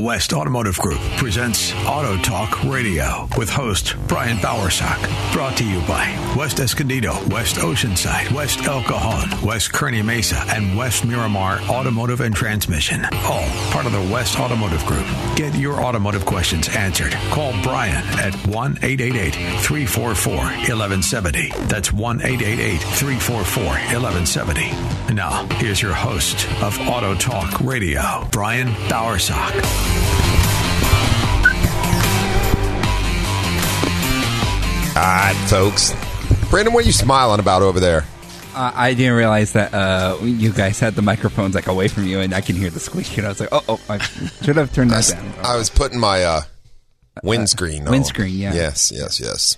West Automotive Group presents Auto Talk Radio with host Brian Bowersock. Brought to you by West Escondido, West Oceanside, West El Cajon, West Kearny Mesa, and West Miramar Automotive and Transmission. All part of the West Automotive Group. Get your automotive questions answered. Call Brian at 1 888 344 1170. That's 1 888 344 1170. Now, here's your host of Auto Talk Radio, Brian Bowersock. All right, folks. Brandon, what are you smiling about over there? Uh, I didn't realize that uh, you guys had the microphones like away from you, and I can hear the squeak. And I was like, "Oh, oh, I should have turned that down." I was putting my uh, windscreen on. windscreen, yeah. Yes, yes, yes.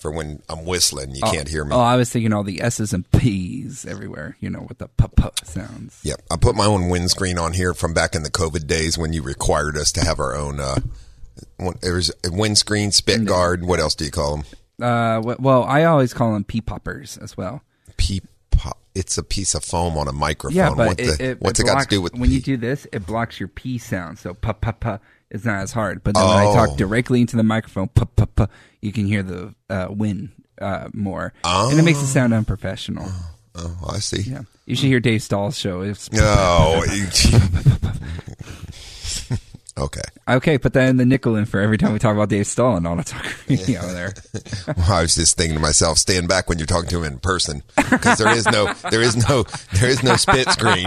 For when I'm whistling, you can't hear me. Oh, I was thinking all the S's and P's everywhere. You know, with the p p sounds. Yep. I put my own windscreen on here from back in the COVID days when you required us to have our own. Uh, one- there was a windscreen, spit guard. What else do you call them? Uh, well, I always call them P poppers as well. Peep. pop- It's a piece of foam on a microphone. Yeah, but what it, the- it, what's it it, got to do with when you do this? It blocks your P sound, so p p p is not as hard. But then when I Oh. talk directly into the microphone, p p p, you can hear the uh, wind uh, more, and it makes it sound unprofessional. Oh, I see. Yeah, you should hear Dave Stall's show. It's No. okay. Okay, put that in the nickel in for every time we talk about Dave Stall and Auto Talk Radio there. Well, I was just thinking to myself, stand back when you're talking to him in person, because there is no, there is no, there is no spit screen.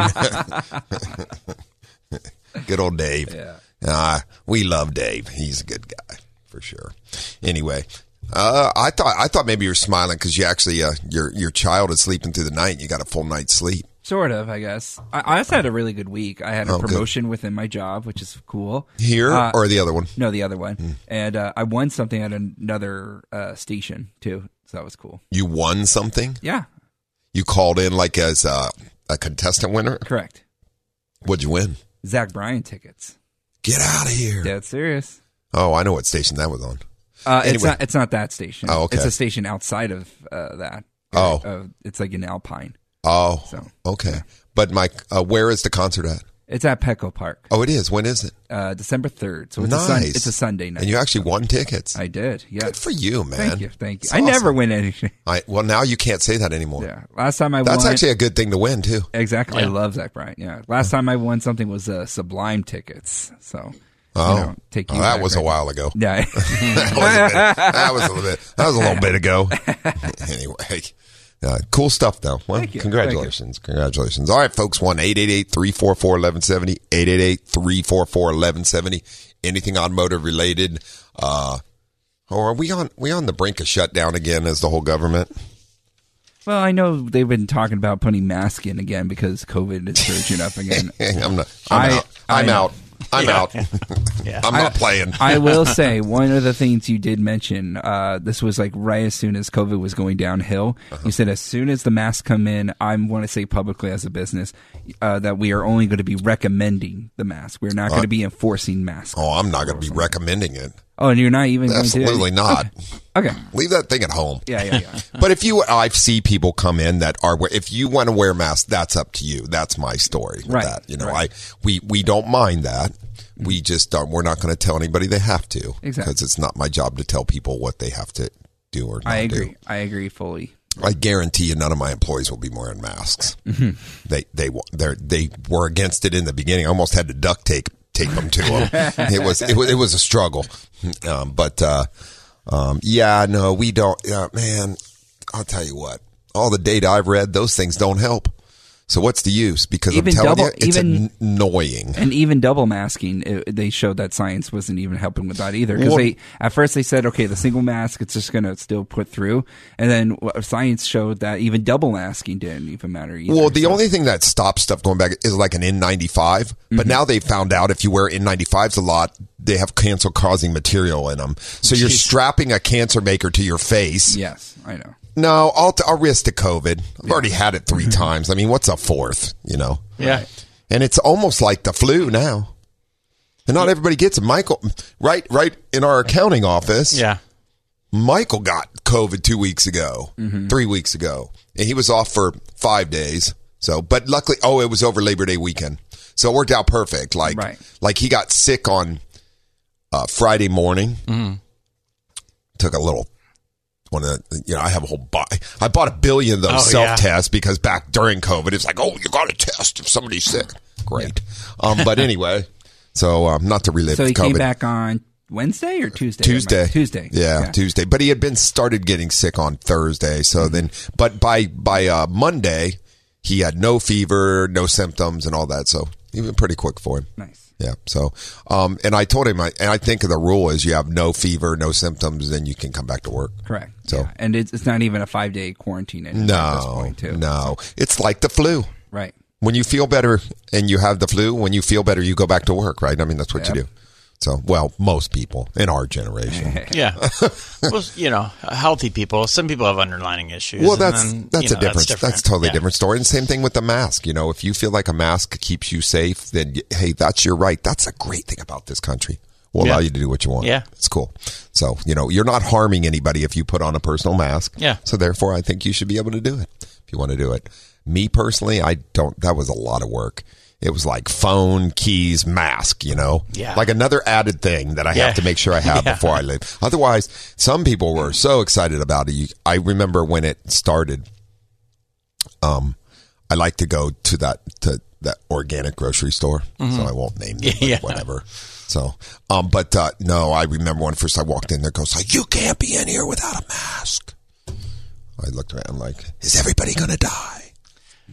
good old Dave. Yeah. Uh, we love Dave. He's a good guy for sure. Anyway, uh, I thought I thought maybe you were smiling because you actually uh, your your child is sleeping through the night. and You got a full night's sleep. Sort of, I guess. I, I also had a really good week. I had a Oh, good. promotion within my job, which is cool. Here Uh, or the other one? No, the other one. Hmm. And uh, I won something at another uh, station, too. So that was cool. You won something. Yeah, You called in like as a, a contestant winner. correct. What'd you win? Zach Bryan tickets. Get out of here! Dead serious. Oh, I know what station that was on. Uh, It's not. It's not that station. Oh, okay. It's a station outside of uh, that. Oh. Uh, it's like in Alpine. Oh, So, okay. But Mike, uh, where is the concert at? It's at Petco Park, Oh, it is. When is it? uh, December third. So it's a sun. It's a Sunday night. And you actually won tickets. I did. Yeah. Good for you, man. Thank you. Thank you. It's I never awesome. win anything. I, well, now you can't say that anymore. Yeah. Last time I That's won. actually a good thing to win too. exactly. I love Zach Bryan. Yeah. Last time I won something was uh, Sublime tickets. So. Oh, you know, take you Oh, that back was a while ago. Yeah. that, was a bit, that was a little bit. That was a little bit ago. anyway, uh, cool stuff though. Well, Thank you. congratulations, congratulations. All right, folks. One eight eight eight three four four eleven seventy eight eight eight three four four eleven seventy. Anything automotive related? Uh, or are we on we on the brink of shutdown again as the whole government? well, I know they've been talking about putting masks in again because COVID is surging up again. I'm not. I'm I- out. I'm I out. I'm out. I'm not playing. I will say one of the things you did mention. Uh, this was like right as soon as COVID was going downhill. Uh-huh. You said as soon as the masks come in, I want to say publicly as a business uh, that we are only going to be recommending the mask. We're not going to be enforcing masks. oh, I'm not going to be recommending it. Oh, and you're not even going to do? Absolutely not. Okay. Leave that thing at home. Yeah, yeah, yeah. But if you, I see people come in that are, if you want to wear masks, that's up to you. That's my story. with Right, That. You know, right. I, we, we don't mind that. We just don't, we're not going to tell anybody they have to. Exactly. Because it's not my job to tell people what they have to do or not I do. agree. I agree fully. I guarantee you, none of my employees will be wearing masks. Mm-hmm. They they they they were against it in the beginning. I almost had to duct tape tape them to them. it was it was it was a struggle, um, but uh, um, yeah, no, we don't. Uh, man, I'll tell you what. All the data I've read, those things don't help. So what's the use? Because Even I'm telling double- you, it's even- annoying. And even double masking, it, they showed that science wasn't even helping with that either. Because they at first they said, okay, the single mask it's just going to still put through, and then uh, science showed that even double masking didn't even matter either. Well, the So- only thing that stops stuff going back is like an N95. But mm-hmm. now they found out if you wear N95s a lot, they have cancer causing material in them. So you're strapping a cancer maker to your face. yes, I know. No, I'll, I'll risk the COVID. I've already had it three mm-hmm. times. I mean, what's a fourth, you know? Yeah. And it's almost like the flu now. And not everybody gets it. Michael, right, right in our accounting office. Yeah. Michael got COVID two weeks ago, mm-hmm. three weeks ago, and he was off for five days. So, but luckily, oh, it was over Labor Day weekend, so it worked out perfect. Like, Right. like he got sick on uh, Friday morning. Mm-hmm. Took a little. One of the, you know, I have a whole. Bu- I bought a billion of those Oh, self yeah. tests because back during COVID, it's like, oh, you got to test if somebody's sick. Great, um, but anyway, so um, not to relive So he COVID. came back on Wednesday or Tuesday? Tuesday. Tuesday. Yeah, Tuesday. But he had been started getting sick on Thursday. So Mm-hmm. then, but by by uh, Monday, he had no fever, no symptoms, and all that. So even pretty quick for him. Nice. Yeah. So, um, and I told him, I, and I think the rule is you have no fever, no symptoms, then you can come back to work. Correct. So- Yeah. and it's, it's not even a five day quarantine anymore at this No, point, too. no, it's like the flu. Right. When you feel better and you have the flu, when you feel better, you go back to work, right? I mean, that's what you do. So, well, most people in our generation. Yeah. well, you know, healthy people. Some people have underlying issues. Well, that's then, that's a know, different, that's, different. totally Yeah. different story. And same thing with the mask. You know, if you feel like a mask keeps you safe, then hey, that's your right. That's a great thing about this country. We'll allow you to do what you want. Yeah. it's cool. So you know, you're not harming anybody if you put on a personal mask. Yeah. So therefore, I think you should be able to do it if you want to do it. Me personally, I don't. That was a lot of work. It was like phone, keys, mask, you know? Yeah. Like another added thing that I Yeah. have to make sure I have Yeah. before I leave. Otherwise, some people were so excited about it. I remember when it started, um, I like to go to that, to that organic grocery store. So I won't name them, but Yeah. whatever. So, um, but, uh, no, I remember when first I walked in there, it goes like, you can't be in here without a mask. I looked around like, is everybody going to die?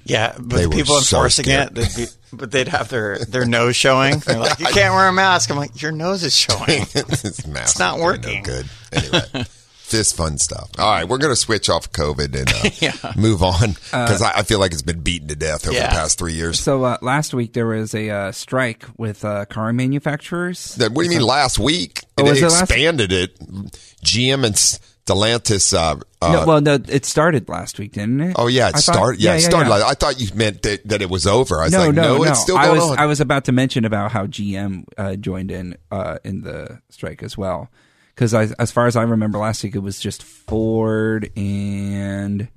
Yeah, but They the people so enforcing scared. it, they'd be, but they'd have their, their nose showing. They're like, you can't wear a mask. I'm like, your nose is showing. it's, mask not working. No good. Anyway, this fun stuff. All right, we're going to switch off COVID and uh, Yeah. move on because I, I feel like it's been beaten to death over Yeah. the past three years. So uh, last week there was a uh, strike with uh, car manufacturers. That- what do you mean last week? Oh, they was it last- expanded it. GM and Stellantis. Uh, uh, no, well, no, it started last week, didn't it? oh yeah, it started. Yeah, it started. yeah. Like, I thought you meant that, that it was over. I was no, like, no, no, it's still I was on. I was about to mention about how GM uh, joined in uh, in the strike as well, because as far as I remember, last week it was just Ford and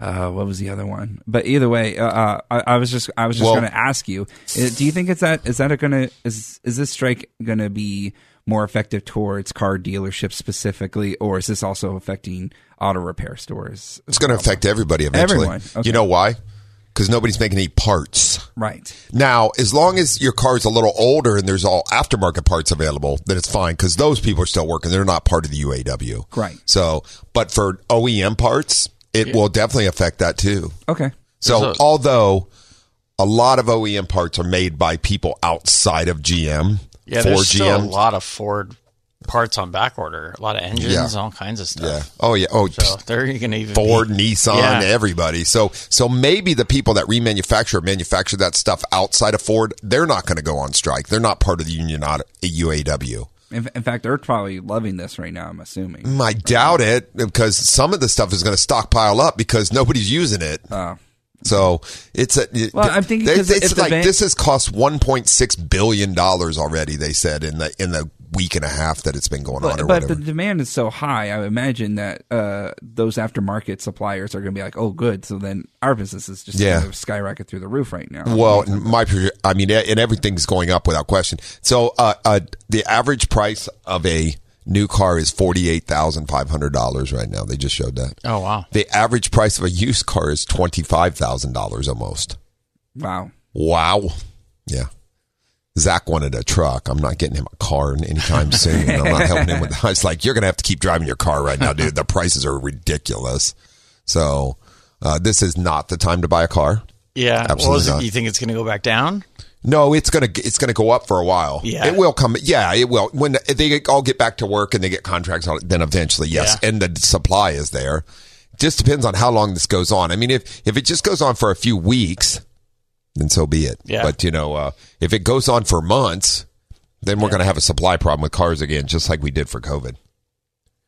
uh, what was the other one? But either way, uh, uh, I, I was just I was just Well- going to ask you: Do you think it's that is that going to is is this strike going to be more effective towards car dealerships specifically, or is this also affecting auto repair stores? it's going to affect everybody eventually. Everyone, okay. You know why? Because nobody's making any parts. Right. Now, as long as your car's a little older and there's all aftermarket parts available, then it's fine because those people are still working. They're not part of the UAW. Right. So, but for OEM parts, it will definitely affect that too. Okay. So, a- although a lot of OEM parts are made by people outside of GM, Yeah, for there's still GM, a lot of Ford parts on back order, a lot of engines, Yeah. all kinds of stuff. yeah, stuff. oh yeah, oh So they're going to even Ford, be, Nissan, Yeah. everybody. So, so maybe the people that remanufacture or manufacture that stuff outside of Ford, they're not going to go on strike. They're not part of the union, not UAW. In, in fact, they're probably loving this right now. I'm assuming. I doubt it because some of the stuff is going to stockpile up because nobody's using it. Oh. So it's a Well, I'm thinking they- it's like van- this has cost 1.6 billion dollars already. They said in the in the week and a half that it's been going on or But, but whatever. the demand is so high. I imagine that uh, those aftermarket suppliers are going to be like, "Oh, good." So then our business is just Yeah. going to skyrocket through the roof right now. well, my I mean, and everything's going up without question. So uh, uh, the average price of a new car is forty eight thousand five hundred dollars right now. They just showed that. Oh wow. The average price of a used car is twenty five thousand dollars almost. wow. Wow. Yeah. Zach wanted a truck. I'm not getting him a car anytime soon. I'm not helping him with. I was like, you're going to have to keep driving your car right now, dude. The prices are ridiculous. So uh, this is not the time to buy a car. Yeah. Absolutely well, is it- not. you think it's going to go back down? No, it's gonna it's gonna go up for a while. Yeah. it will come. Yeah, it will. When they all get back to work and they get contracts on it, then eventually, yes, Yeah. and the supply is there. Just depends on how long this goes on. I mean, if if it just goes on for a few weeks, then so be it. Yeah. But you know, uh, if it goes on for months, then we're gonna have a supply problem with cars again, just like we did for COVID.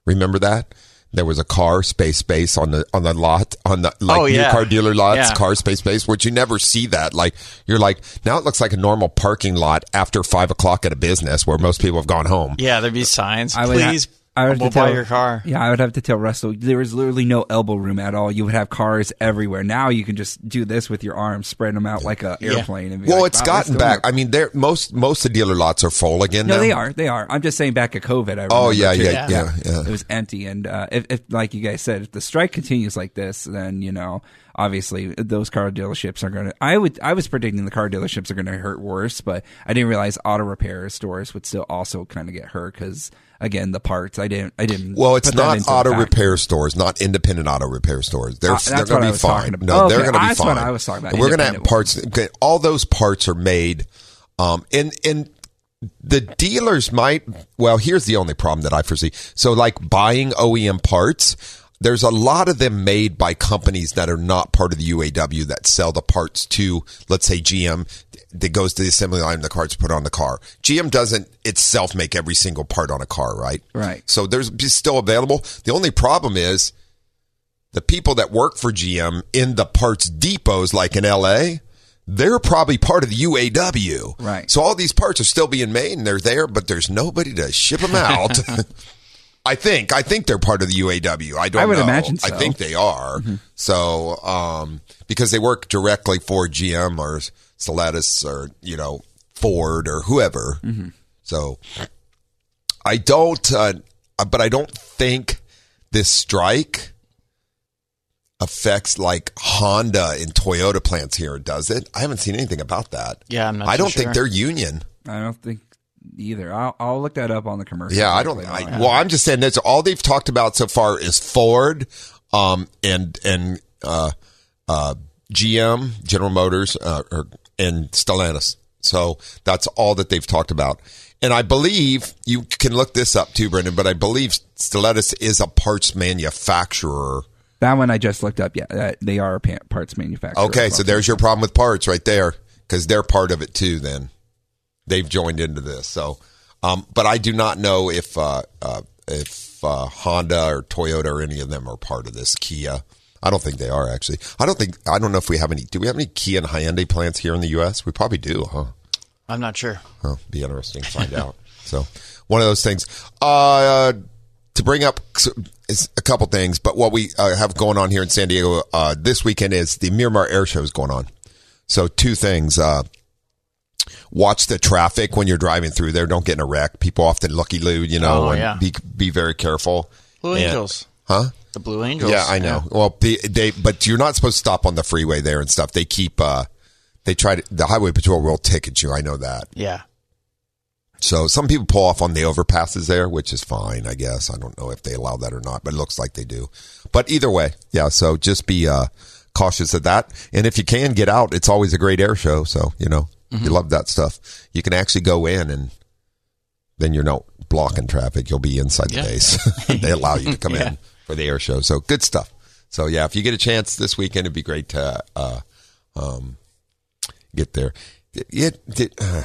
Remember that? There was a car space space on the on the lot on the like Oh, new car dealer lots Yeah. car space space which you never see that like you're like now it looks like a normal parking lot after five o'clock at a business where most people have gone home Yeah, there'd be signs. I would Please I would have to tell buy your car. Yeah, I would have to tell Russell there was literally no elbow room at all. You would have cars everywhere. Now you can just do this with your arms, spread them out like a Yeah. airplane. Well, like, it's "Wow, gotten back. I mean, they're most most of the dealer lots are full again. No, now. they are. They are. I'm just saying back at COVID. I Oh remember, yeah, yeah, yeah, yeah. It was empty, and uh, if, if, like you guys said, if the strike continues like this, then you know, obviously those car dealerships are going to. I would. I was predicting the car dealerships are going to hurt worse, but I didn't realize auto repair stores would still also kind of get hurt because again, the parts. I didn't. I didn't. Well, it's not auto repair stores, not independent auto repair stores. They're Uh, they're going to be fine. No, they're going to be that's fine. what I was talking about, We're going to have parts. okay, All those parts are made, um, and and the dealers might. Well, here's the only problem that I foresee. So, like buying OEM parts. There's a lot of them made by companies that are not part of the UAW that sell the parts to, let's say, GM that goes to the assembly line and the car's put on the car. GM doesn't itself make every single part on a car, right? Right. So there's still available. The only problem is the people that work for GM in the parts depots, like in LA, they're probably part of the UAW. Right. So all these parts are still being made and they're there, but there's nobody to ship them out. I think. I think they're part of the UAW. I don't I would know. imagine I think they are. So, um, because they work directly for GM or Stellantis or, you know, Ford or whoever. So I don't, uh, but I don't think this strike affects like Honda and Toyota plants here, does it? I haven't seen anything about that. Yeah, I'm not I don't think they're union. I don't think either. I'll, I'll look that up on the commercial. Yeah, I don't. I, well, I'm just saying that's all they've talked about so far is Ford, um, and and uh, uh, GM, General Motors, uh, or, and Stellantis. So that's all that they've talked about. And I believe you can look this up too, Brendan. But I believe Stellantis is a parts manufacturer. That one I just looked up. Yeah, uh, they are a parts manufacturer. Okay, so there's your problem with parts right there because they're part of it too. Then they've joined into this. So, um, but I do not know if uh, uh, if uh, Honda or Toyota or any of them are part of this. Kia, I don't think they are actually. I don't think I don't know if we have any. Do we have any Kia and Hyundai plants here in the U.S.? We probably do, huh? I'm not sure. Huh, be interesting to find out. So, one of those things. Uh, to bring up is a couple things, but what we uh, have going on here in San Diego uh, this weekend is the Miramar Air Show is going on. So, two things. Uh, watch the traffic when you're driving through there. Don't get in a wreck. People often looky loo, you know, Oh, and yeah. be be very careful. Blue And- Angels. huh? The Blue Angels. Yeah, I know. Well, the, they but you're not supposed to stop on the freeway there and stuff. They keep uh, they try to the highway patrol will ticket you. I know that. Yeah. So some people pull off on the overpasses there, which is fine, I guess. I don't know if they allow that or not, but it looks like they do. But either way, yeah. So just be uh, cautious of that, and if you can get out, it's always a great air show. So you know you love that stuff. You can actually go in, and then you're not blocking traffic. You'll be inside the Yeah. base. they allow you to come Yeah. in for the air show. So good stuff. So yeah, if you get a chance this weekend, it'd be great to uh, um, get there. It, it, uh,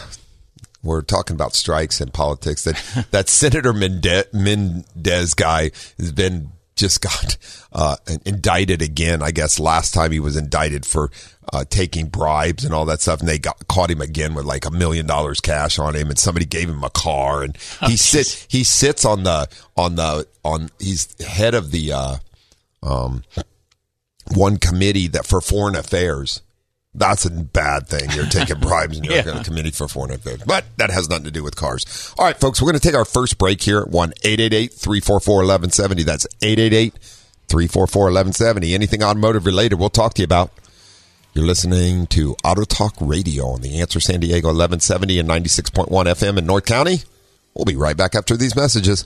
we're talking about strikes and politics. That that Senator Mende- Mendez guy has been just got uh, indicted again. I guess last time he was indicted for uh, taking bribes and all that stuff, and they got caught him again with like a million dollars cash on him, and somebody gave him a car, and he sits he sits on the on the on he's head of the uh, um, one committee that for foreign affairs. That's a bad thing. You're taking bribes and you're Yeah. going to committee for foreign affairs. But that has nothing to do with cars. All right, folks, we're going to take our first break here at 1 344 1170. That's 888 344 1170. Anything automotive related, we'll talk to you about. You're listening to Auto Talk Radio on the Answer San Diego 1170 and 96.1 FM in North County. We'll be right back after these messages.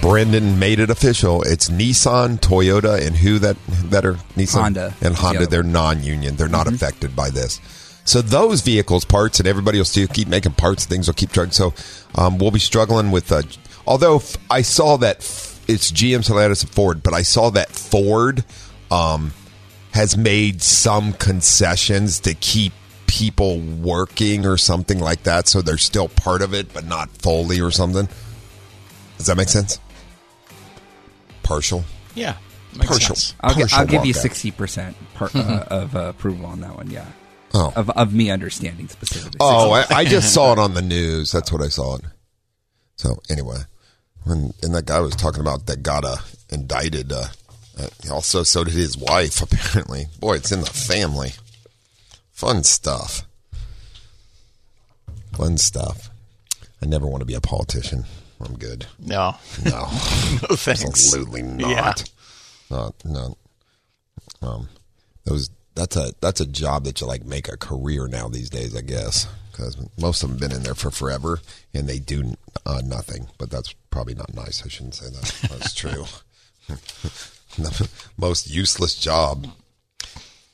Brendan made it official. It's Nissan, Toyota, and who that that are Nissan Honda and the Honda. They're non-union. They're not affected by this. So those vehicles, parts, and everybody will still keep making parts. Things will keep trucking. So um, we'll be struggling with. Uh, although f- I saw that f- it's GM, and Ford, but I saw that Ford um, has made some concessions to keep people working or something like that. So they're still part of it, but not fully or something. Does that make sense? Partial. Yeah. Makes Partial. sense. I'll, gi- partial I'll give you sixty percent uh, of uh, approval on that one. Yeah, Oh. of of me understanding specifically. Oh, I, I just saw it on the news. That's what I saw it. So anyway, when and that guy was talking about that got uh, indicted. Uh, uh, also, so did his wife. Apparently, boy, it's in the family. Fun stuff. Fun stuff. I never want to be a politician. I'm good. No. No, No thanks. absolutely not. Yeah. Not no. Um, those that's a that's a job that you like make a career now these days, I guess, because most of them been in there for forever and they do uh, nothing. But that's probably not nice. I shouldn't say that. That's true. most useless job.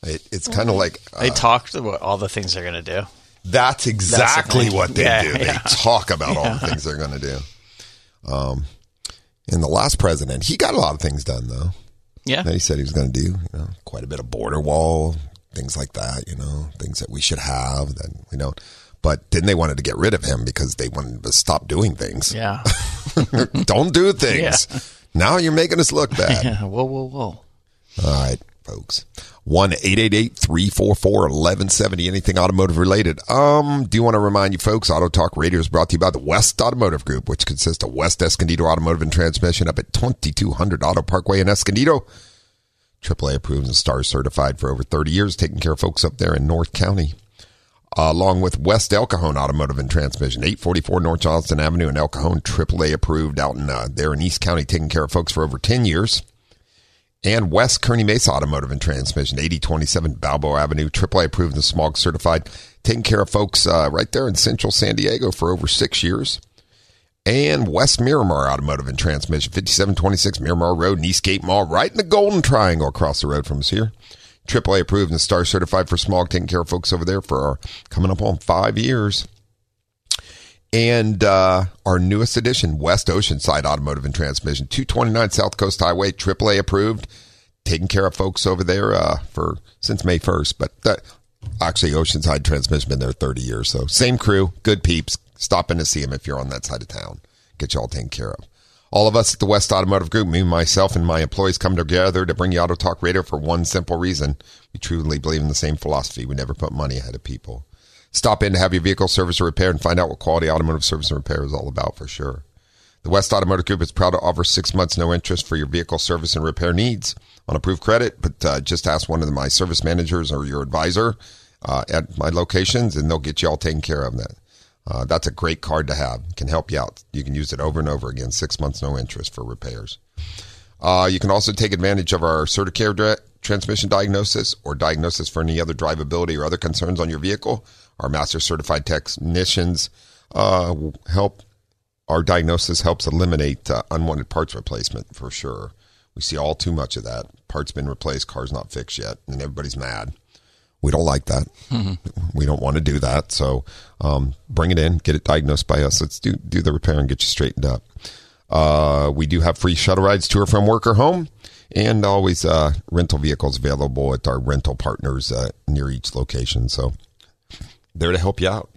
It, it's kind of like uh, They talked about all the things they're going to do. that's exactly thing. what they Yeah, do. They yeah. talk about all the things they're going to do. Um, and the last president, he got a lot of things done though. Yeah. that he said he was going to do. You know, quite a bit of border wall, things like that. You know, things that we should have that we don't. But then they wanted to get rid of him because they wanted to stop doing things. Yeah. don't do things. Now you're making us look bad. yeah. Whoa, whoa, whoa. All right, folks. One eight eight eight three four four eleven seventy. Anything automotive related? Um, do you want to remind you folks? Auto Talk Radio is brought to you by the West Automotive Group, which consists of West Escondido Automotive and Transmission up at twenty two hundred Auto Parkway in Escondido. AAA approved and STAR certified for over thirty years, taking care of folks up there in North County. Uh, along with West El Cajon Automotive and Transmission, 844 North Johnston Avenue in El Cajon, AAA approved out in uh, there in East County, taking care of folks for over 10 years and West Kearny Mesa Automotive and Transmission, 8027 Balboa Avenue, AAA approved and smog certified, taking care of folks uh, right there in central San Diego for over six years. And West Miramar Automotive and Transmission, 5726 Miramar Road, Eastgate Mall, right in the Golden Triangle across the road from us here. AAA approved and star certified for smog, taking care of folks over there for our, coming up on five years. And uh, our newest addition, West Oceanside Automotive and Transmission, 229 South Coast Highway, AAA approved, taking care of folks over there uh, for since May 1st. But actually, Oceanside Transmission been there 30 years. So same crew, good peeps. Stop in to see them if you're on that side of town. Get you all taken care of. All of us at the West Automotive Group, me, myself, and my employees come together to bring you Auto Talk Radio for one simple reason. We truly believe in the same philosophy. We never put money ahead of people. Stop in to have your vehicle service or repaired and find out what quality automotive service and repair is all about for sure. The West Automotive Group is proud to offer six months no interest for your vehicle service and repair needs on approved credit, but uh, just ask one of my service managers or your advisor uh, at my locations and they'll get you all taken care of that. Uh, that's a great card to have. It Can help you out. You can use it over and over again. Six months no interest for repairs. Uh, you can also take advantage of our Certicare transmission diagnosis or diagnosis for any other drivability or other concerns on your vehicle. Our master certified technicians uh, help. Our diagnosis helps eliminate uh, unwanted parts replacement for sure. We see all too much of that. Parts been replaced, cars not fixed yet, and everybody's mad. We don't like that. We don't want to do that. So um, bring it in, get it diagnosed by us. Let's do do the repair and get you straightened up. Uh, we do have free shuttle rides to or from work or home, and always uh, rental vehicles available at our rental partners uh, near each location. So there to help you out,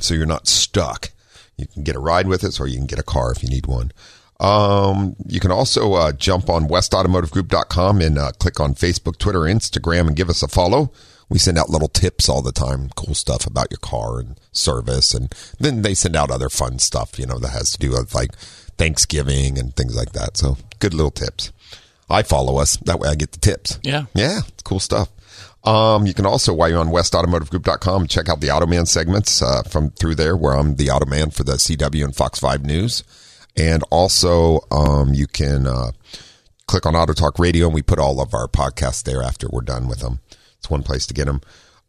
so you're not stuck. You can get a ride with us, or you can get a car if you need one. Um, you can also uh, jump on westautomotivegroup.com and uh, click on Facebook, Twitter, Instagram, and give us a follow. We send out little tips all the time, cool stuff about your car and service, and then they send out other fun stuff, you know, that has to do with like Thanksgiving and things like that. So good little tips. I follow us that way. I get the tips. Yeah. Yeah, it's cool stuff. Um, you can also, while you're on westautomotivegroup.com, check out the Automan segments uh, from through there, where I'm the Automan for the CW and Fox 5 News. And also, um, you can uh, click on Auto Talk Radio, and we put all of our podcasts there after we're done with them. It's one place to get them.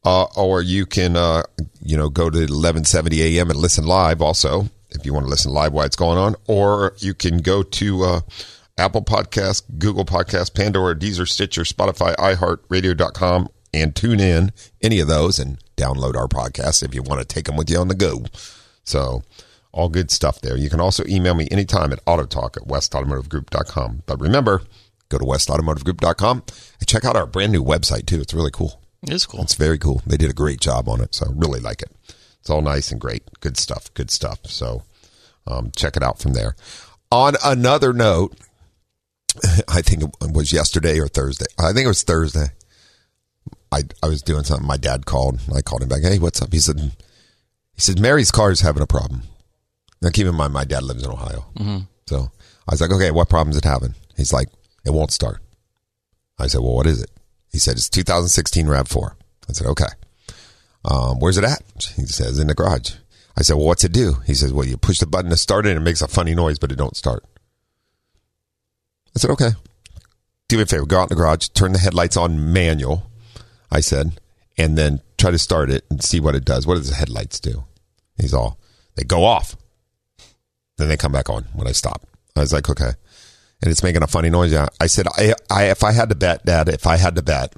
Uh, or you can, uh, you know, go to 1170 AM and listen live also if you want to listen live while it's going on, or you can go to uh, Apple Podcast, Google Podcast, Pandora, Deezer, Stitcher, Spotify, iHeartRadio.com, and tune in any of those and download our podcast if you want to take them with you on the go. So, all good stuff there. You can also email me anytime at autotalk at westautomotivegroup.com. But remember, go to westautomotivegroup.com and check out our brand new website too. It's really cool. It is cool. It's very cool. They did a great job on it, so I really like it. It's all nice and great. Good stuff. Good stuff. So um, check it out from there. On another note, I think it was yesterday or Thursday. I think it was Thursday. I I was doing something. My dad called. I called him back. Hey, what's up? He said. He said Mary's car is having a problem. Now keep in mind, my dad lives in Ohio, so I was like, okay, what problem is it having? He's like, it won't start. I said, well, what is it? He said it's 2016 RAV4. I said, okay. Um, where's it at? He says in the garage. I said, well, what's it do? He says, well, you push the button to start it and it makes a funny noise, but it don't start. I said, okay. Do me a favor, go out in the garage, turn the headlights on manual. I said, and then try to start it and see what it does. What does the headlights do? He's all, they go off. Then they come back on when I stop. I was like, okay. And it's making a funny noise. Yeah. I said, I, I, if I had to bet, Dad, if I had to bet,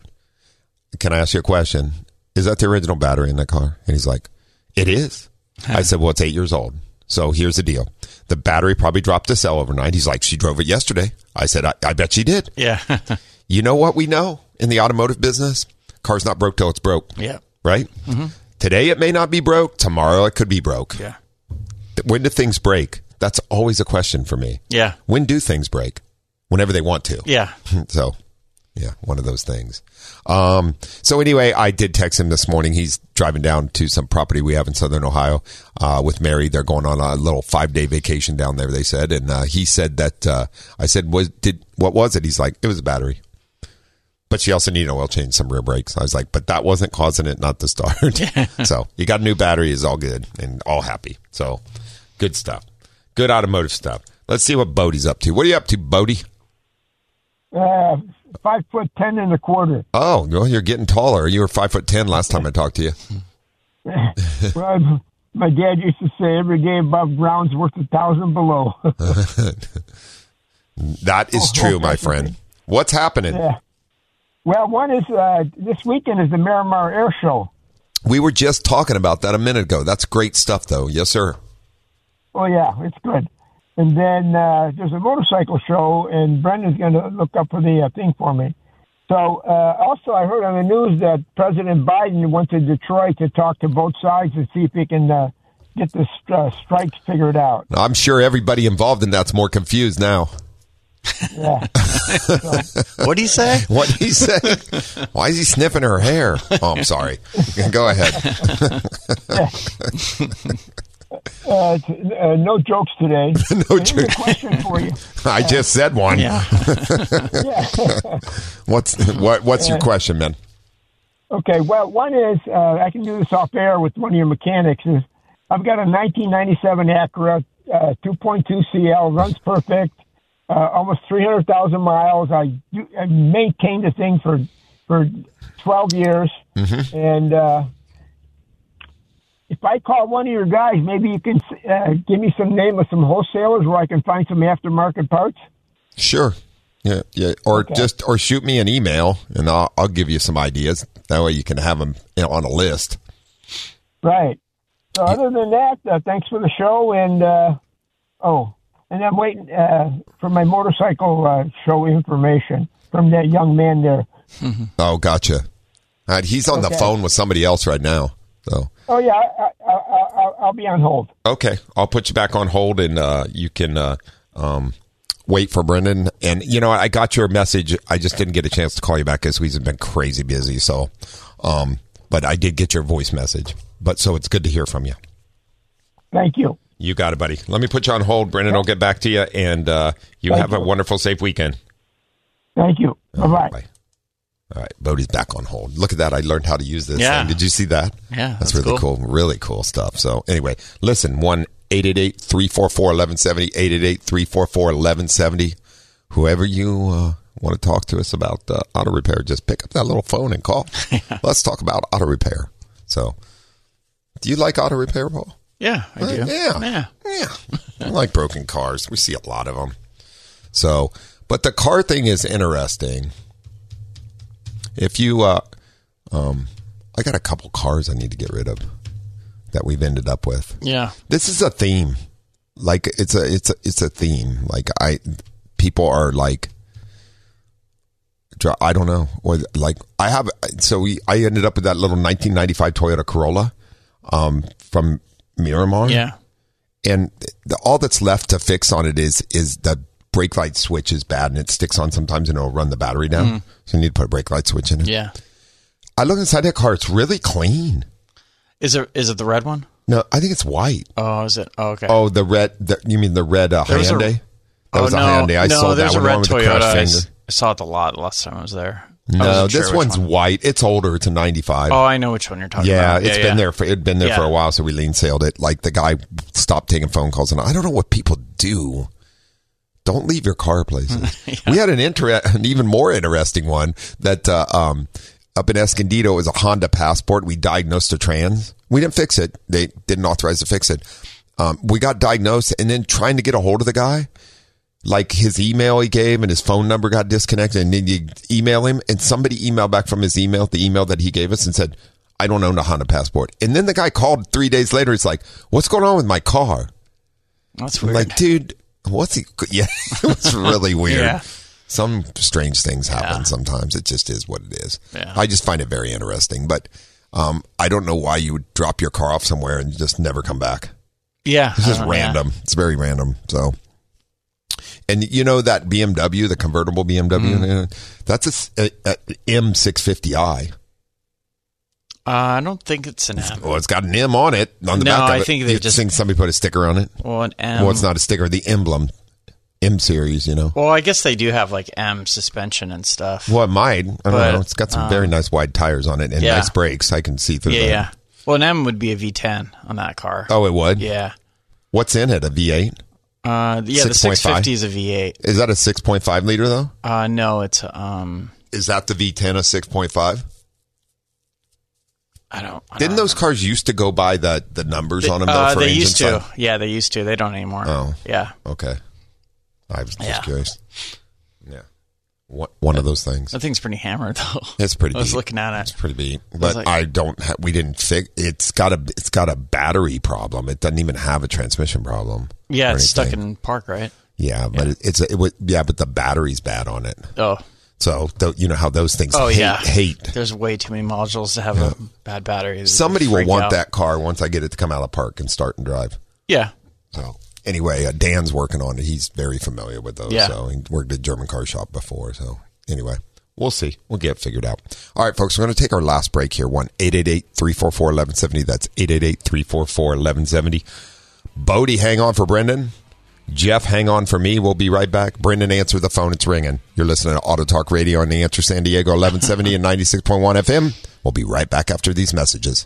can I ask you a question? Is that the original battery in the car? And he's like, it is. I said, well, it's eight years old. So here's the deal. The battery probably dropped a cell overnight. He's like, she drove it yesterday. I said, I, I bet she did. Yeah. You know what we know in the automotive business? Car's not broke till it's broke. yeah. Right? Today it may not be broke. Tomorrow it could be broke. Yeah. When do things break? That's always a question for me. Yeah. When do things break? Whenever they want to. Yeah. So, yeah, one of those things. Um, so anyway, I did text him this morning. He's driving down to some property we have in Southern Ohio, uh, with Mary. They're going on a little five day vacation down there, they said. And, uh, he said that, uh, I said, was, did, what was it? He's like, it was a battery. But she also needed an oil change, some rear brakes. I was like, but that wasn't causing it not to start. so you got a new battery is all good and all happy. So good stuff. Good automotive stuff. Let's see what Bodie's up to. What are you up to, Bodie? Uh, five foot ten and a quarter. Oh, well, you're getting taller. You were five foot ten last time I talked to you. well, my dad used to say every day above ground's worth a thousand below. That is true, my friend. What's happening? yeah. Well, one is uh, this weekend is the Miramar Air Show. We were just talking about that a minute ago. That's great stuff, though. Yes, sir. Oh yeah, it's good. And then uh, there's a motorcycle show, and Brendan's going to look up for the uh, thing for me. So uh, also, I heard on the news that President Biden went to Detroit to talk to both sides and see if he can uh, get the uh, strikes figured out. I'm sure everybody involved in that's more confused now. Yeah. What do you say? What did he say? Why is he sniffing her hair? Oh, I'm sorry. Go ahead. uh, t- uh, no jokes today. No Here's a joke. question for you. I just said one. Yeah. Yeah. What's what? What's your question, man? Okay, well, one is uh, I can do this off air with one of your mechanics. Is I've got a 1997 Acura uh, 2.2 CL, runs perfect, uh, almost 300,000 miles. I, do, I maintained the thing for for 12 years, and uh, if I call one of your guys, maybe you can uh, give me some name of some wholesalers where I can find some aftermarket parts. Sure. Yeah, yeah. Or just or shoot me an email, and I'll I'll give you some ideas. That way, you can have them you know, on a list. Right. So other than that, uh, thanks for the show, and uh, oh, and I'm waiting uh, for my motorcycle uh, show information from that young man there. Oh, gotcha. Right, he's on the phone with somebody else right now. So Oh yeah, I, I, I, I'll, I'll be on hold. okay, I'll put you back on hold, and uh, you can uh, um, wait for Brendan. And you know, I got your message. I just didn't get a chance to call you back because we've been crazy busy. So, um, but I did get your voice message. But so it's good to hear from you. Thank you. You got it, buddy. Let me put you on hold. Brendan will get back to you, and uh, you Thank have a wonderful, safe weekend. Thank you. Bye bye. Bye. All right, Bodie's back on hold. Look at that. I learned how to use this. Yeah. thing. Did you see that? Yeah, That's, that's really cool. cool. Really cool stuff. So, anyway, listen 1 888 344 1170, 888 344 1170. Whoever you uh, want to talk to us about uh, auto repair, just pick up that little phone and call. Let's talk about auto repair. So, do you like auto repair, Paul? Yeah, I do. Yeah. Yeah. Yeah. I like broken cars. We see a lot of them. So, but the car thing is interesting. If you, uh, um, I got a couple cars I need to get rid of that we've ended up with. Yeah. This is a theme. Like it's a it's a it's a theme. Like I people are like I don't know or like I have so we I ended up with that little 1995 Toyota Corolla um from Miramar Yeah. and the, all that's left to fix on it is is the brake light switch is bad and it sticks on sometimes and it'll run the battery down. So you need to put a brake light switch in it. Yeah. I look inside that car; it's really clean. Is it is it the red one? No, I think it's white. Oh, is it? Oh, okay. Oh, the red. The, you mean the red uh, was a- Hyundai? that oh, was a no, Hyundai. I no, saw that there's one a red the with Toyota. I, s- finger. I saw it a lot last time I was there. No, this sure one's one. white. It's older. It's a 95. Oh, I know which one you're talking about. yeah, about. it's been there for it'd been there for a while, so we lien sailed it. Like the guy stopped taking phone calls, and I don't know what people do. Don't leave your car places. We had an inter- an even more interesting one that uh, um, up in Escondido it was a Honda Passport. We diagnosed a trans. We didn't fix it. They didn't authorize to fix it. Um, we got diagnosed, and then trying to get a hold of the guy, like his email he gave and his phone number got disconnected, and then you email him, and somebody emailed back from his email, the email that he gave us, and said, "I don't own a Honda Passport." And then the guy called three days later. He's like, "What's going on with my car?" That's weird. like, dude, what's he? Yeah, it was really weird. Yeah. Some strange things happen Yeah. sometimes. It just is what it is. Yeah. I just find it very interesting, but um, I don't know why you would drop your car off somewhere and just never come back. yeah, It's just I know, yeah. random. It's very random. So, and you know that BMW, the convertible BMW, Mm. that's a a, a M650i. Uh, I don't think it's an M. Well, it's got an M on it on the No, back of I it. think they just- think somebody put a sticker on it. Well, an M. well, it's not a sticker. The emblem, M series. You know. Well, I guess they do have like M suspension and stuff. Well, it might. I don't know. It's got some very nice wide tires on it and yeah. nice brakes. I can see through yeah, the. yeah. Well, an M would be a V10 on that car. Oh, it would. Yeah. What's in it? A V8? Uh, yeah, the 6.5? 650 is a V8. Is that a 6.5 liter though? Uh, no, it's um, Is that the V10 a 6.5? I don't. I Didn't don't those cars used to go by the the numbers on them? though, Uh, they used to. Yeah, they used to. They don't anymore. Oh. Yeah. Okay. I was just Yeah. curious. Yeah. One, one of those things. That thing's pretty hammered though. It's pretty I was beat. looking at it. It's pretty beat. But like- I don't ha- we didn't fix it's got a it's got a battery problem. It doesn't even have a transmission problem. Yeah, it's stuck in park, right? Yeah, but It, it's a, it would yeah, but the battery's bad on it. Oh, So th- you know how those things oh hate, yeah. hate. There's way too many modules to have a bad battery. Somebody will want out. that car once I get it to come out of park and start and drive. Yeah. So anyway, uh, Dan's working on it. He's very familiar with those. Yeah. So he worked at a German car shop before. So anyway, we'll see. We'll get it figured out. All right, folks, we're going to take our last break here. One eight eight eight three four four eleven seventy. That's eight eight eight three four four eleven seventy. Bodie, hang on for Brendan. Jeff, hang on for me. We'll be right back. Brendan, answer the phone. It's ringing. You're listening to Auto Talk Radio on the Answer San Diego 1170 and 96.1 FM. We'll be right back after these messages.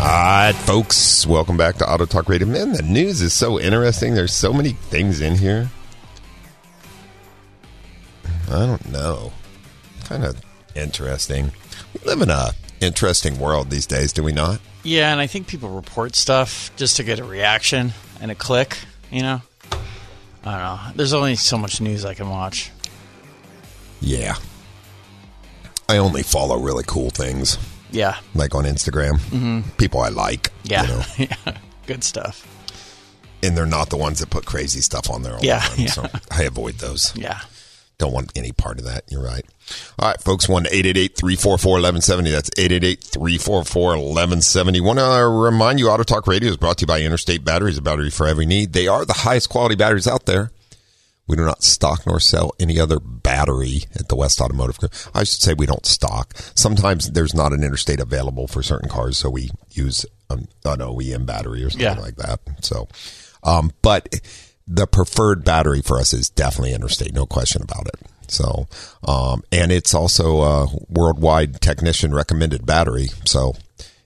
All right, folks, welcome back to Auto Talk Radio. Man, the news is so interesting. There's so many things in here. I don't know. Kind of interesting. We live in a interesting world these days, do we not? Yeah, and I think people report stuff just to get a reaction and a click, you know? I don't know. There's only so much news I can watch. Yeah. I only follow really cool things, Yeah. like on Instagram. Mm-hmm. People I like. Yeah. You know? yeah. Good stuff. And they're not the ones that put crazy stuff on there all Yeah, the time. yeah. So I avoid those. Yeah. don't want any part of that. You're right. All right, folks, 1 344 1170. That's 888 344 1170. Want to remind you, Auto Talk Radio is brought to you by Interstate Batteries, a battery for every need. They are the highest quality batteries out there. We do not stock nor sell any other battery at the West Automotive Group. I should say we don't stock. Sometimes there's not an interstate available for certain cars, so we use an, an OEM battery or something Yeah. like that. So, um, but the preferred battery for us is definitely interstate, no question about it. So, um, and it's also a worldwide technician recommended battery. So,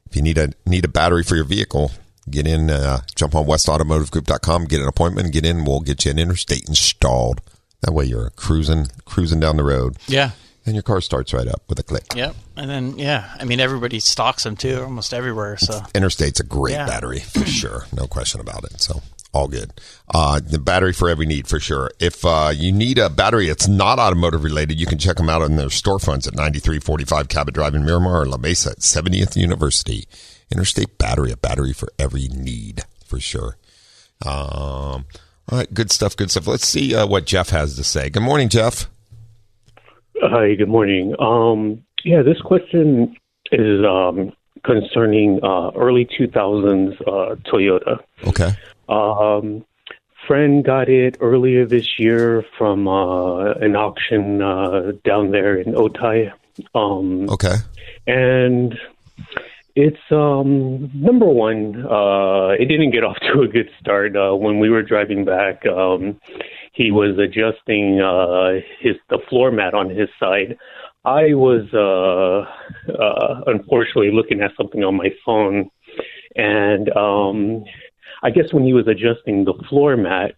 if you need a need a battery for your vehicle, get in, uh, jump on westautomotivegroup.com, get an appointment, get in. We'll get you an interstate installed. That way, you're cruising cruising down the road, Yeah. and your car starts right up with a click. Yep. And then yeah, I mean everybody stocks them too, almost everywhere. So Interstate's a great Yeah. battery for sure, no question about it. So all good. Uh, the battery for every need for sure. If uh, you need a battery that's not automotive related, you can check them out in their storefronts at 9345 Cabot Drive in Miramar or La Mesa at 70th University. Interstate Battery, a battery for every need for sure. Um, all right, good stuff, good stuff. Let's see uh, what Jeff has to say. Good morning, Jeff. Hi, good morning. Um, yeah, this question is um, concerning uh, early 2000s uh, Toyota. Okay. Um, friend got it earlier this year from uh, an auction uh, down there in Otay. Um, Okay. and it's um number one uh it didn't get off to a good start uh when we were driving back um he was adjusting uh his the floor mat on his side i was uh uh unfortunately looking at something on my phone and um i guess when he was adjusting the floor mat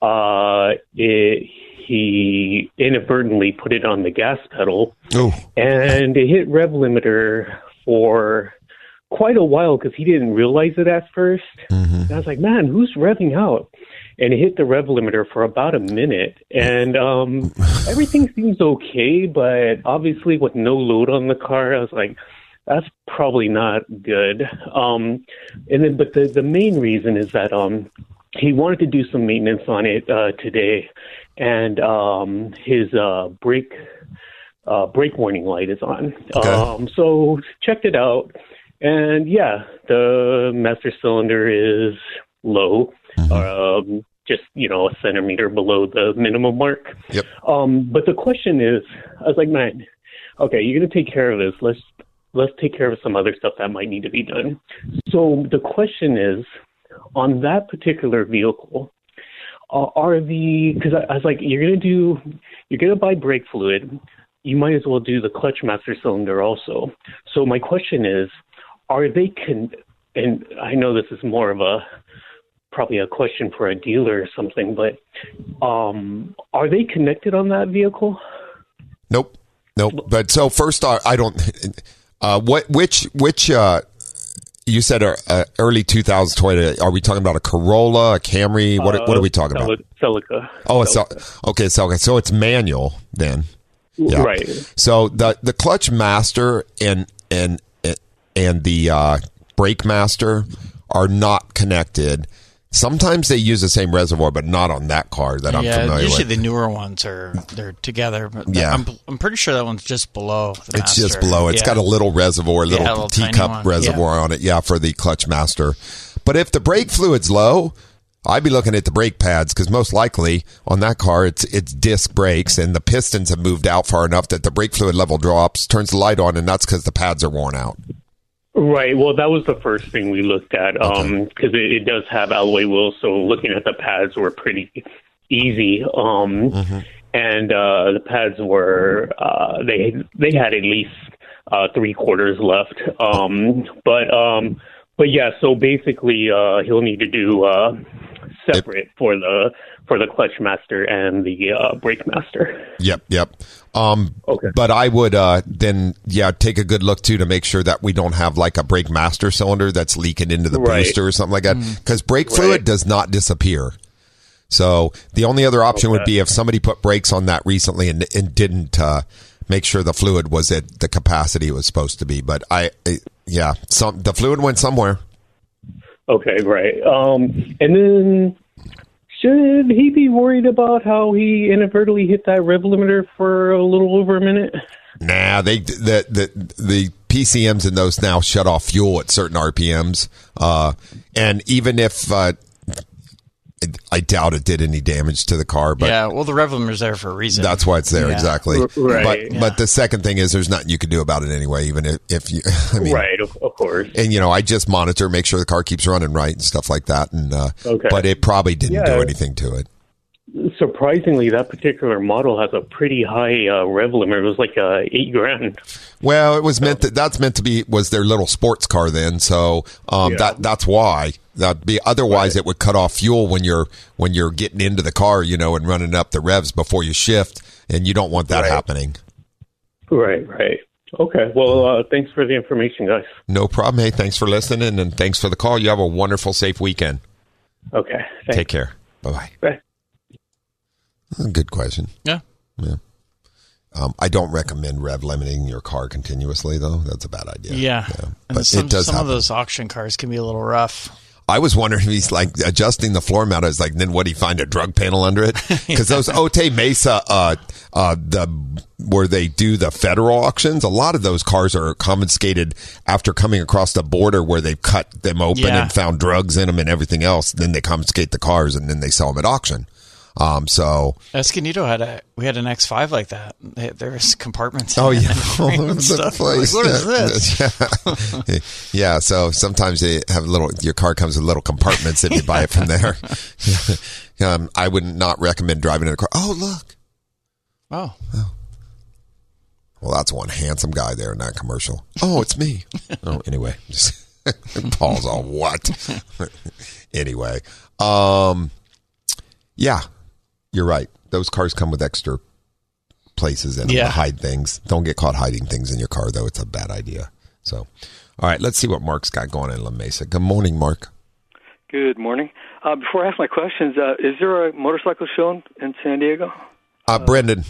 uh it he inadvertently put it on the gas pedal Oh, and it hit rev limiter for quite a while because he didn't realize it at 1st And I was like, man, who's revving out? And it hit the rev limiter for about a minute, and um, everything seems okay. But obviously, with no load on the car, I was like, that's probably not good. Um, and then, but the the main reason is that um, he wanted to do some maintenance on it uh, today, and um, his uh, brake uh, brake warning light is on. Okay. Um, so checked it out, and yeah, the master cylinder is low, um, just you know a centimeter below the minimum mark. Yep. Um, but the question is, I was like, man, okay, you're gonna take care of this. Let's let's take care of some other stuff that might need to be done. So the question is, on that particular vehicle, uh, are the because I, I was like, you're gonna do, you're gonna buy brake fluid. You might as well do the clutch master cylinder also. So my question is, are they con? And I know this is more of a probably a question for a dealer or something, but um, are they connected on that vehicle? Nope. Nope. But so first, I don't. Uh, what? Which? Which? Uh, you said uh, uh, early 2000s Toyota. Are we talking about a Corolla, a Camry? What? what are we talking about? Celica. Celica. Oh, it's okay. So okay. So it's manual then. Yeah. Right. So the the clutch master and and and the uh, brake master are not connected. Sometimes they use the same reservoir, but not on that car that I'm yeah, familiar usually with. Usually the newer ones are they're together. But Yeah. I'm, I'm pretty sure that one's just below. The It's just below. It's Yeah. got a little reservoir, little, Yeah, a little teacup reservoir on it. Yeah, for the clutch master. But if the brake fluid's low, I'd be looking at the brake pads because most likely on that car it's it's disc brakes and the pistons have moved out far enough that the brake fluid level drops, turns the light on, and that's because the pads are worn out. Right. Well, that was the first thing we looked at because it, it does have alloy wheels. So looking at the pads were pretty easy. Um, And uh, the pads were uh, they they had at least uh, three quarters left. Um, but um, but yeah. So basically, uh, he'll need to do separate for the for the clutch master and the uh, brake master. Yep, yep. Um, Okay. But I would uh, then, yeah, take a good look too to make sure that we don't have like a brake master cylinder that's leaking into the Right. booster or something like that. Because brake Right. fluid does not disappear. So the only other option would be if somebody put brakes on that recently and, and didn't uh, make sure the fluid was at the capacity it was supposed to be. But I, I yeah, some the fluid went somewhere. Okay, right. Um, and then should he be worried about how he inadvertently hit that rev limiter for a little over a minute? Nah, they the the the PCMs in those now shut off fuel at certain RPMs, uh, and even if uh, I doubt it did any damage to the car, but yeah, well, the rev limiter's there for a reason. that's why it's there Yeah. exactly. R- right, but yeah. but the second thing is there's nothing you can do about it anyway, even if, if you. I mean, right, of, of course. and you know, I just monitor, make sure the car keeps running right and stuff like that. And uh, Okay. but it probably didn't Yeah. do anything to it. Surprisingly, that particular model has a pretty high uh, rev limiter. It was like uh, eight grand. Well, it was meant to, that's meant to be was their little sports car then, so um, Yeah. that that's why that be otherwise it would cut off fuel when you're when you're getting into the car, you know, and running up the revs before you shift, and you don't want that Right. happening. Right, right. Okay. Well, uh, thanks for the information, guys. No problem. Hey, thanks for listening and thanks for the call. You have a wonderful, safe weekend. Okay. Thanks. Take care. Bye bye. Bye. Good question. Yeah. Um, I don't recommend rev limiting your car continuously, though. That's a bad idea. Yeah. And But some, it does some happen. of those auction cars can be a little rough. I was wondering if he's like adjusting the floor mount. I was like, then what? He find a drug panel under it? Because those Otay Mesa, uh, uh, the where they do the federal auctions, a lot of those cars are confiscated after coming across the border where they've cut them open Yeah. and found drugs in them and everything else. Then they confiscate the cars and then they sell them at auction. Um, so Escondido had a we had an X5 like that. There's compartments. Oh yeah, and all frame and stuff. Like, what is this? Yeah. yeah. So sometimes they have little. Your car comes with little compartments if you buy it from there. um, I would not recommend driving in a car. Oh look, Oh, well that's one handsome guy there in that commercial. Oh, it's me. oh, anyway, just Paul's all what? anyway, um, yeah, you're right. Those cars come with extra places in them Yeah. to hide things. Don't get caught hiding things in your car, though. It's a bad idea. So, all right, let's see what Mark's got going in La Mesa. Good morning, Mark. Good morning. Uh, before I ask my questions, uh, is there a motorcycle show in, in San Diego? Uh, Brendan,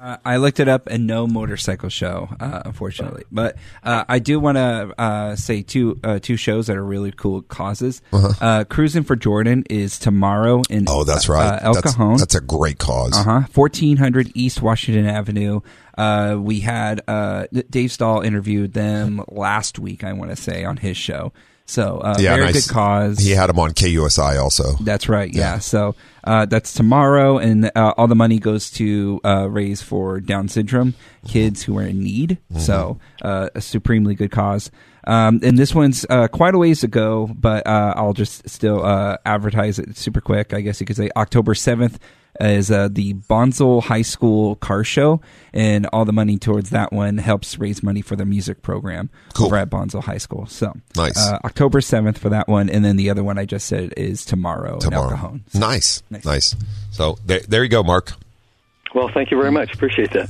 Uh, I looked it up and no motorcycle show, uh, unfortunately. But uh, I do want to uh, say two uh, two shows that are really cool causes. uh Cruising for Jordan is tomorrow in oh, that's right. El that's, Cajon. That's a great cause. Uh huh. Fourteen hundred East Washington Avenue. Uh, we had uh, Dave Stall interviewed them last week. I want to say on his show. So uh, Yeah, very good cause. He had him on KUSI also. That's right. Yeah. So uh, that's tomorrow, and uh, all the money goes to uh, raise for Down syndrome kids who are in need. So uh, a supremely good cause. Um, and this one's uh, quite a ways ago, but uh, I'll just still uh, advertise it super quick. I guess you could say October seventh is uh, the Bonsall High School Car Show, and all the money towards that one helps raise money for the music program Cool. over at Bonsall High School. So Nice. uh, October seventh for that one, and then the other one I just said is tomorrow, in El Tomorrow. Cajon. So- Nice. Nice. nice. So there, there you go, Mark. Well, thank you very much. Appreciate that.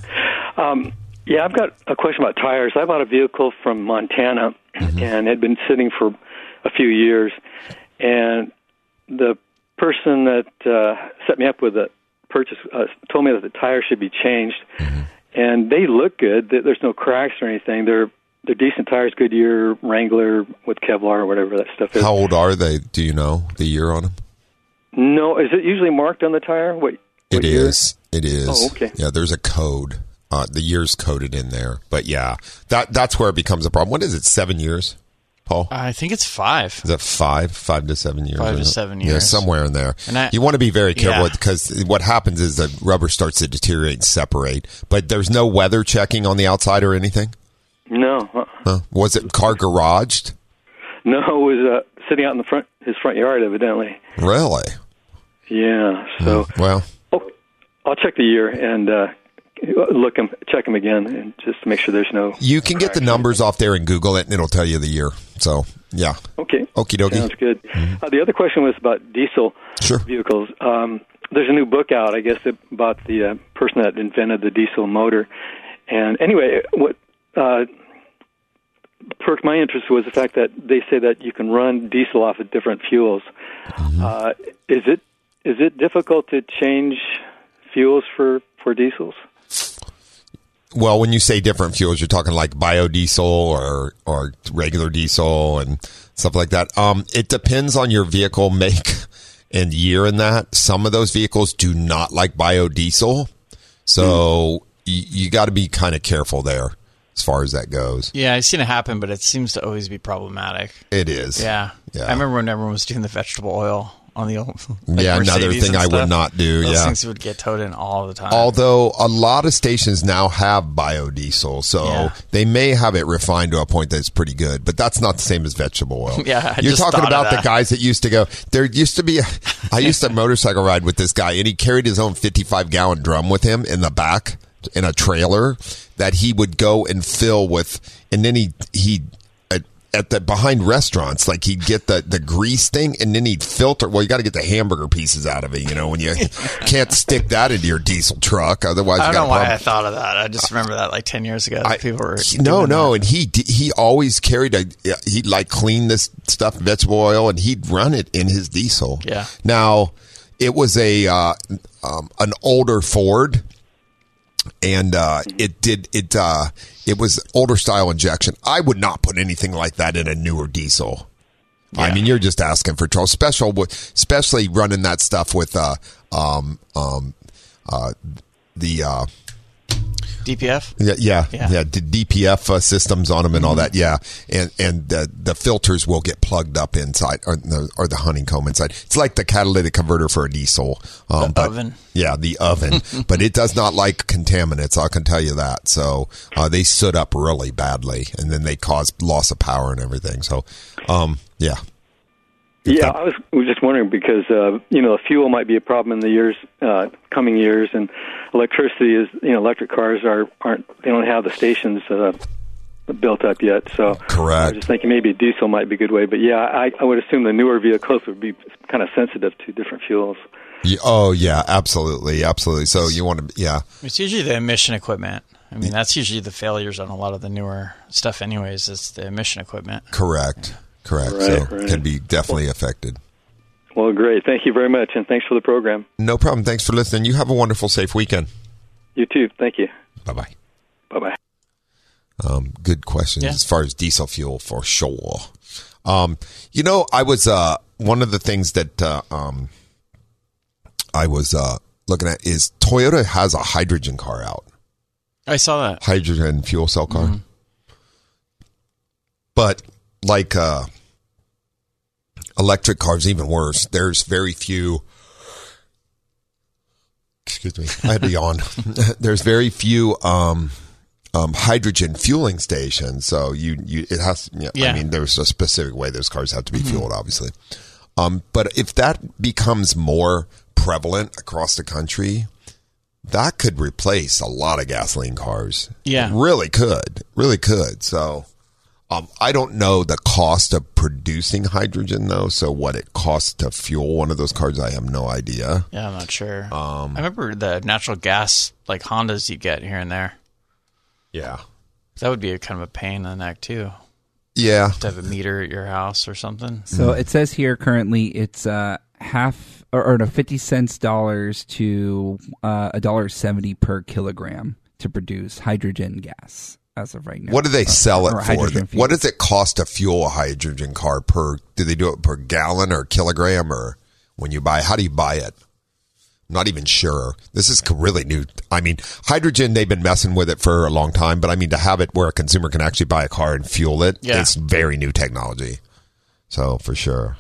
Um, yeah, I've got a question about tires. I bought a vehicle from Montana, and it had been sitting for a few years. And the person that uh, set me up with the purchase uh, told me that the tires should be changed, and they look good. There's no cracks or anything. They're they're decent tires, Goodyear, Wrangler with Kevlar or whatever that stuff is. How old are they? Do you know the year on them? No, is it usually marked on the tire? What? It what year? is. It is. Oh, okay. Yeah, there's a code. Uh, the year's coded in there, but yeah, that that's where it becomes a problem. What is it? Seven years, Paul? I think it's five. Is that five, five to seven years? Five to or- seven Yeah, somewhere in there. And I- you want to be very careful Yeah. because what happens is the rubber starts to deteriorate and separate. But there's no weather checking on the outside or anything. No, uh, Huh? Was it car garaged? no, it was uh, sitting out in the front his front yard, evidently. Really? Yeah. So Well, oh, I'll check the year and uh, look them, check them again, and just to make sure there's no. you can get the numbers off there and Google it, and it'll tell you the year. So yeah, Okay. Okie dokie. Sounds good. Uh, the other question was about diesel Sure. vehicles. Um, there's a new book out, I guess, about the uh, person that invented the diesel motor. And anyway, what uh, perked my interest was the fact that they say that you can run diesel off of different fuels. Uh, is it is it difficult to change fuels for for diesels? Well, when you say different fuels, you're talking like biodiesel or or regular diesel and stuff like that. Um, it depends on your vehicle make and year in that, some of those vehicles do not like biodiesel. So you, you got to be kind of careful there as far as that goes. Yeah, I've seen it happen, but it seems to always be problematic. It is. Yeah. Yeah. I remember when everyone was doing the vegetable oil on the old. like Yeah, another thing I would not do, Those yeah. things would get towed in all the time. Although a lot of stations now have biodiesel, so Yeah. they may have it refined to a point that's pretty good, but that's not the same as vegetable oil. Yeah, I you're talking about the guys that used to go. There used to be. A, I used to motorcycle ride with this guy, and he carried his own 55 gallon drum with him in the back in a trailer that he would go and fill with, and then he he. At, the behind restaurants, like he'd get the, the grease thing and then he'd filter. Well, you got to get the hamburger pieces out of it, you know, when you can't stick that into your diesel truck. Otherwise, I don't know why. I thought of that. I just remember that like 10 years ago. I- people were. he- no, no, that. and he he always carried a he'd like clean this stuff vegetable oil and he'd run it in his diesel. Yeah. Now it was a uh, um, an older Ford, and uh, it did it uh, it was older style injection. I would not put anything like that in a newer diesel. I mean, you're just asking for trouble, special, especially running that stuff with uh, um, um, uh, the uh, DPF? yeah, yeah, Yeah. yeah. D- DPF uh, systems on them and all that. Yeah, and and the the filters will get plugged up inside, or the, or the honeycomb inside. It's like the catalytic converter for a diesel. Um, The but- oven. Yeah, the oven, but it does not like contaminants. I can tell you that. So uh, they soot up really badly, and then they cause loss of power and everything. So, um, yeah, Yeah, I was, was just wondering because uh, you know fuel might be a problem in the years uh, coming years, and electricity is you know electric cars are aren't they don't have the stations uh, built up yet. So correct. I was just thinking maybe diesel might be a good way, but yeah, I, I would assume the newer vehicles would be kind of sensitive to different fuels. Yeah, oh yeah, absolutely, absolutely. So you want to, yeah, It's usually the emission equipment. I mean, that's usually the failures on a lot of the newer stuff, anyways. It's the emission equipment. correct, correct. Right, so right. can be definitely affected. Well, great. Thank you very much, and thanks for the program. No problem. Thanks for listening. You have a wonderful, safe weekend. You too. Thank you. Bye bye. Bye bye. Um, good question Yeah. as far as diesel fuel for sure. Um, you know, I was uh, one of the things that uh, um, I was uh, looking at is Toyota has a hydrogen car out, I saw that. hydrogen fuel cell car. But like uh, electric cars, even worse. There's very few. Excuse me, I had to yawn. There's very few um, um, hydrogen fueling stations. So you, you it has. You know, Yeah. I mean, there's a specific way those cars have to be fueled, obviously. Um, but if that becomes more prevalent across the country, that could replace a lot of gasoline cars. Yeah. It really could, really could. So, um, I don't know the cost of producing hydrogen though. So what it costs to fuel one of those cars, I have no idea. Yeah, I'm not sure. Um, I remember the natural gas, like Hondas you get here and there. Yeah. That would be a kind of a pain in the neck, too. Yeah. To have a meter at your house or something. So it says here currently it's uh, half or, or no, fifty cents dollars to uh, a dollar seventy per kilogram to produce hydrogen gas as of right now. What do they Uh, sell it for? hydrogen. What does it cost to fuel a hydrogen car per? Do they do it per gallon or kilogram or when you buy? How do you buy it? I'm not even sure. This is really new. I mean, hydrogen. They've been messing with it for a long time, but I mean to have it where a consumer can actually buy a car and fuel it. Yeah. It's very new technology. So for sure.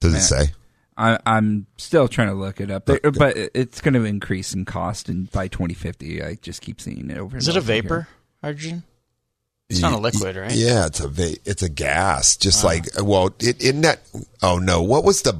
Does it say? I, I'm still trying to look it up, There- but it's going to increase in cost, and by 2050, I just keep seeing it over. and Is it a vapor? here. Vapor hydrogen? It's not a liquid, right? Yeah, it's a va- it's a gas. Just like well, it in that. Oh no, what was the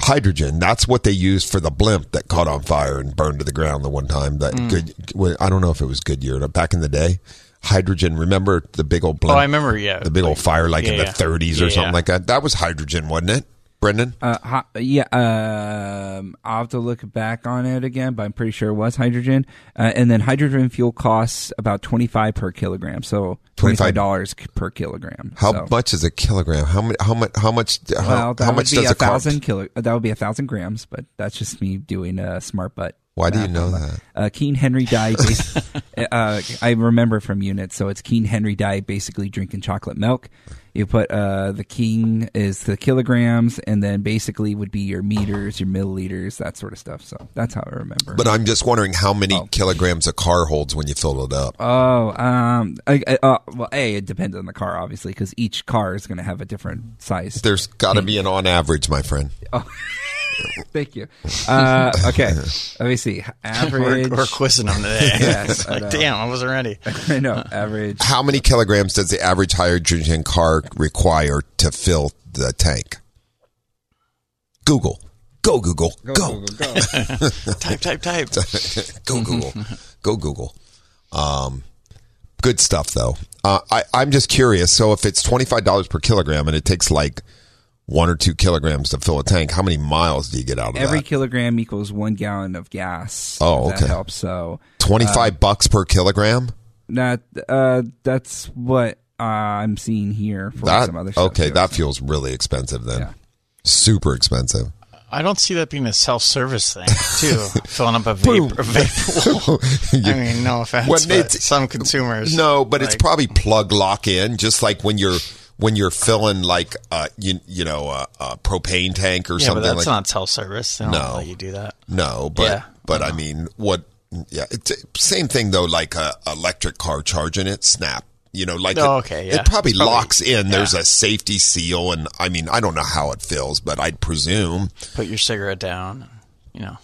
hydrogen? That's what they used for the blimp that caught on fire and burned to the ground the one time. That Mm. good. well, I don't know if it was Goodyear back in the day. Hydrogen. Remember the big old blimp? Oh, I remember, yeah. the big old fire like in the yeah. 30s or Yeah, something yeah. like that. That was hydrogen, wasn't it, Brendan? Uh, ho- yeah, um, I'll have to look back on it again, but I'm pretty sure it was hydrogen. Uh, and then hydrogen fuel costs about 25 per kilogram, so $25 25 per kilogram. How so, much is a kilogram? How much? How much? How much? How, Well, how much does a thousand kilo. That would be a thousand grams, but that's just me doing a smart butt Why do you know that? Uh, King Henry died. Bas- uh, I remember from units, so it's King Henry died basically drinking chocolate milk. You put uh, the king is the kilograms, and then basically would be your meters, your milliliters, that sort of stuff. So that's how I remember. But I'm just wondering how many kilograms a car holds when you fill it up. Oh, um, I, I, uh, well, a it depends on the car, obviously, because each car is going to have a different size. There's got to be an on average, my friend. Oh, thank you. Uh, okay, let me see. Average. We're, we're quizzing them today. Yes, I like, know. damn, I wasn't ready. I know. Average. How many kilograms does the average hydrogen car require to fill the tank? Google. Go Google. Go. type, type, type. Go Google. Go Google. Um, good stuff though. Uh, I, I'm just curious. So if it's twenty five dollars per kilogram and it takes like one or two kilograms to fill a tank, how many miles do you get out of that? Every that? kilogram equals one gallon of gas. Oh, okay. That helps. So Twenty five bucks per kilogram. that uh, that's what uh, I'm seeing here for That some other stuff. okay? too. That feels really expensive then. Yeah. Super expensive. I don't see that being a self-service thing, too. Filling up a vapor. vapor. I mean, no offense, When but it's- some consumers. No, but it's probably plug lock in, just like when you're when you're filling like uh you you know a, a propane tank or Yeah, something but that's like not self-service. They don't No. let you do that. no, but Yeah. but I mean what? Yeah, it's same thing though. Like a electric car charging it, snap. You know, like Oh, it, okay, yeah. it probably, Probably, locks in. yeah. There's a safety seal, and I mean, I don't know how it feels, but I'd presume. Put your cigarette down. You know,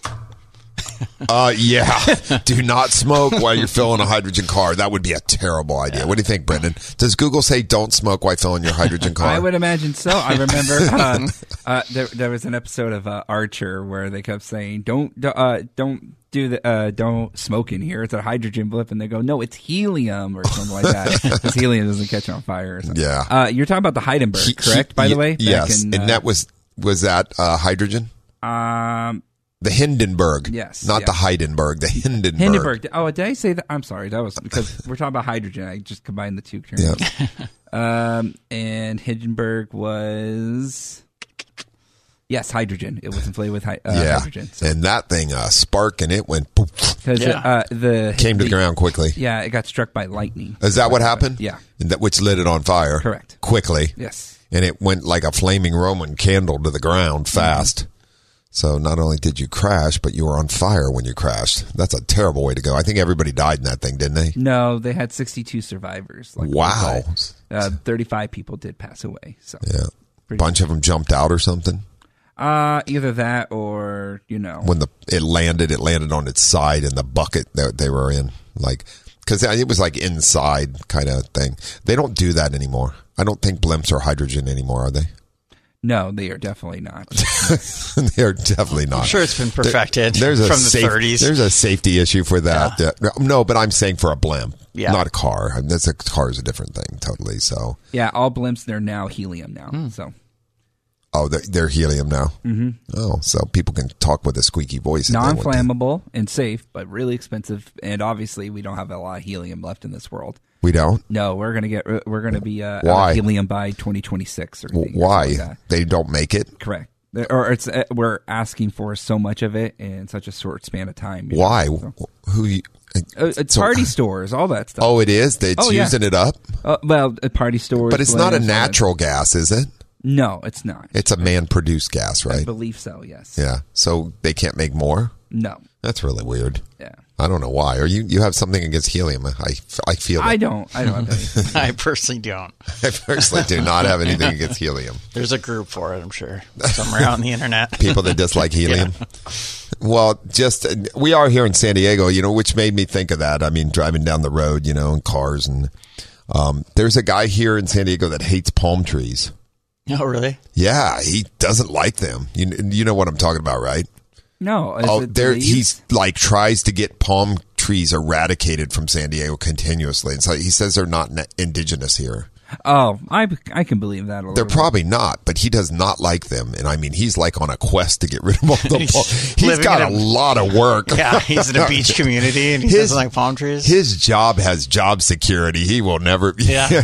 Uh, yeah. Do not smoke while you're filling a hydrogen car. That would be a terrible idea. What do you think, Brendan? Does Google say don't smoke while filling your hydrogen car? I would imagine so. I remember uh, uh, there, there was an episode of uh, Archer where they kept saying, "Don't uh, don't do the uh, don't smoke in here. It's a hydrogen blip," and they go, "No, it's helium or something like that because helium doesn't catch on fire." Or something. Yeah. uh, you're talking about the Heidenberg, correct? he- by the way, yes. in, and that was was that uh, hydrogen? um, The Hindenburg. Yes, Not yeah. the Heidenberg. The Hindenburg. Hindenburg. Oh, did I say that? I'm sorry. That was because we're talking about hydrogen. I just combined the two terms. Yeah. Um, and Hindenburg was yes, hydrogen. It was inflated with hy- uh, yeah. hydrogen. So, And that thing uh, sparked and it went poof, because Yeah. uh, the came to the ground quickly. Yeah, it got struck by lightning. Is that what happened? Yeah. And that which lit it on fire. Correct. Quickly. Yes. And it went like a flaming Roman candle to the ground fast. So not only did you crash, but you were on fire when you crashed. That's a terrible way to go. I think everybody died in that thing, didn't they? No, they had 62 survivors. Like Wow. Uh, 35 people did pass away. So Yeah. Pretty Bunch of them jumped out or something. uh, either that or you know When the it landed, it landed on its side in the bucket that they were in. Like, because it was like inside kind of thing. They don't do that anymore. I don't think blimps are hydrogen anymore, are they? No, they are definitely not. They're definitely not. I'm sure it's been perfected there's a from the safe- 30s. There's a safety issue for that. Yeah. Yeah. No, but I'm saying for a blimp, Yeah. not a car. I mean, that's a car is a different thing totally. So, yeah, all blimps they're now helium now. Hmm. So oh, they're, they're helium now. Mm-hmm. Oh, so people can talk with a squeaky voice. if they want to. non-flammable and safe, but really expensive. And obviously, we don't have a lot of helium left in this world. We don't. No, we're gonna get we're gonna be uh, Why? helium by 2026 or something Why like they don't make it? Correct. Or it's uh, we're asking for so much of it in such a short span of time. know, Why? so. Who? You, Uh, it's so- party stores, all that stuff. Oh, it is. It's Oh, yeah. using it up, Uh, well, uh, party stores, but it's not a natural gas, is it? No, it's not. It's a man-produced gas, right? I believe so. Yes. Yeah. So they can't make more. No. That's really weird. Yeah. I don't know why. Or you you have something against helium? I I feel that. I don't. I don't. I personally don't. I personally do not have anything against helium. There's a group for it, I'm sure, somewhere on the internet. People that dislike helium. Well, just we are here in San Diego, you know, which made me think of that. I mean, driving down the road, you know, in cars, and um, there's a guy here in San Diego that hates palm trees. Oh, really? Yeah, he doesn't like them. You you know what I'm talking about, right? No. Is oh, it there leaves? he's like tries to get palm trees eradicated from San Diego continuously, and so he says they're not indigenous here. Oh, I I can believe that. A They're little bit. probably not, but he does not like them, and I mean, he's like on a quest to get rid of all the. He's palm. he's got a a- lot of work. Yeah, he's in a beach community and he His- doesn't like palm trees. His job has job security. He will never. Yeah.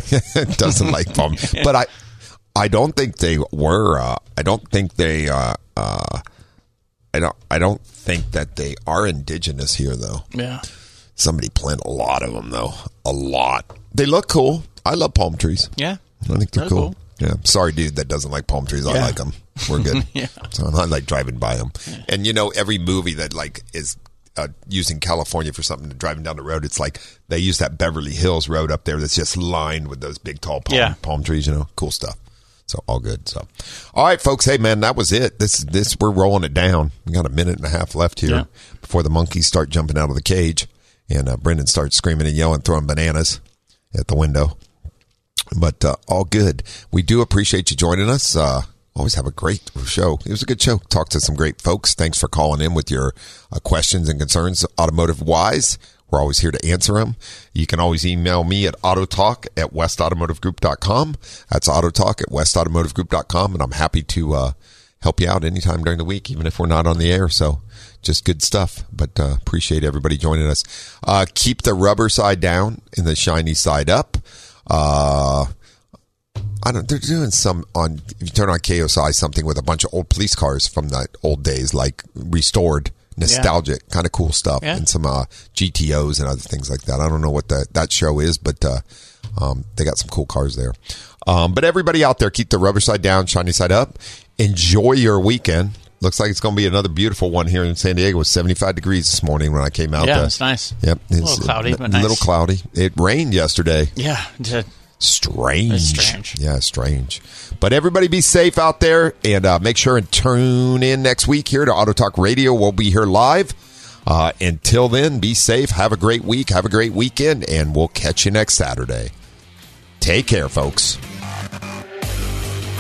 doesn't like palm, but I, I don't think they were. Uh, I don't think they. Uh, uh, I don't. I don't think that they are indigenous here, though. Yeah. Somebody planted a lot of them, though. A lot. They look cool. I love palm trees. Yeah. I think they're, They're cool. cool. Yeah. Sorry, dude, that doesn't like palm trees. I like them. We're good. Yeah. So I like driving by them. And you know, every movie that like is uh, using California for something, driving down the road, it's like they use that Beverly Hills road up there that's just lined with those big tall palm, Yeah. palm trees. You know, cool stuff. So all good. So, all right, folks. Hey, man, that was it. This this we're rolling it down. We got a minute and a half left here Yeah. before the monkeys start jumping out of the cage, and uh, Brendan starts screaming and yelling, throwing bananas at the window. But uh, all good. We do appreciate you joining us. Uh, always have a great show. It was a good show. Talked to some great folks. Thanks for calling in with your uh, questions and concerns, automotive wise. We're always here to answer them. You can always email me at autotalk at westautomotivegroup.com. That's autotalk at westautomotivegroup.com. And I'm happy to uh, help you out anytime during the week, even if we're not on the air. So just good stuff. But uh, appreciate everybody joining us. Uh, keep the rubber side down and the shiny side up. Uh, I don't. They're doing some on. If you turn on KSI, something with a bunch of old police cars from the old days, like restored, nostalgic, kind of cool stuff, Yeah. and some uh, GTOs and other things like that. I don't know what that that show is, but uh, um, they got some cool cars there. Um, but everybody out there, keep the rubber side down, shiny side up. Enjoy your weekend. Looks like it's going to be another beautiful one here in San Diego. It was 75 degrees this morning when I came out. Yeah, it's nice. Yep, A little cloudy, but a little cloudy. It rained yesterday. Yeah. Strange. Strange. Yeah, strange. But everybody be safe out there and uh, make sure and tune in next week here to Auto Talk Radio. We'll be here live. Uh, until then, be safe. Have a great week. Have a great weekend. And we'll catch you next Saturday. Take care, folks.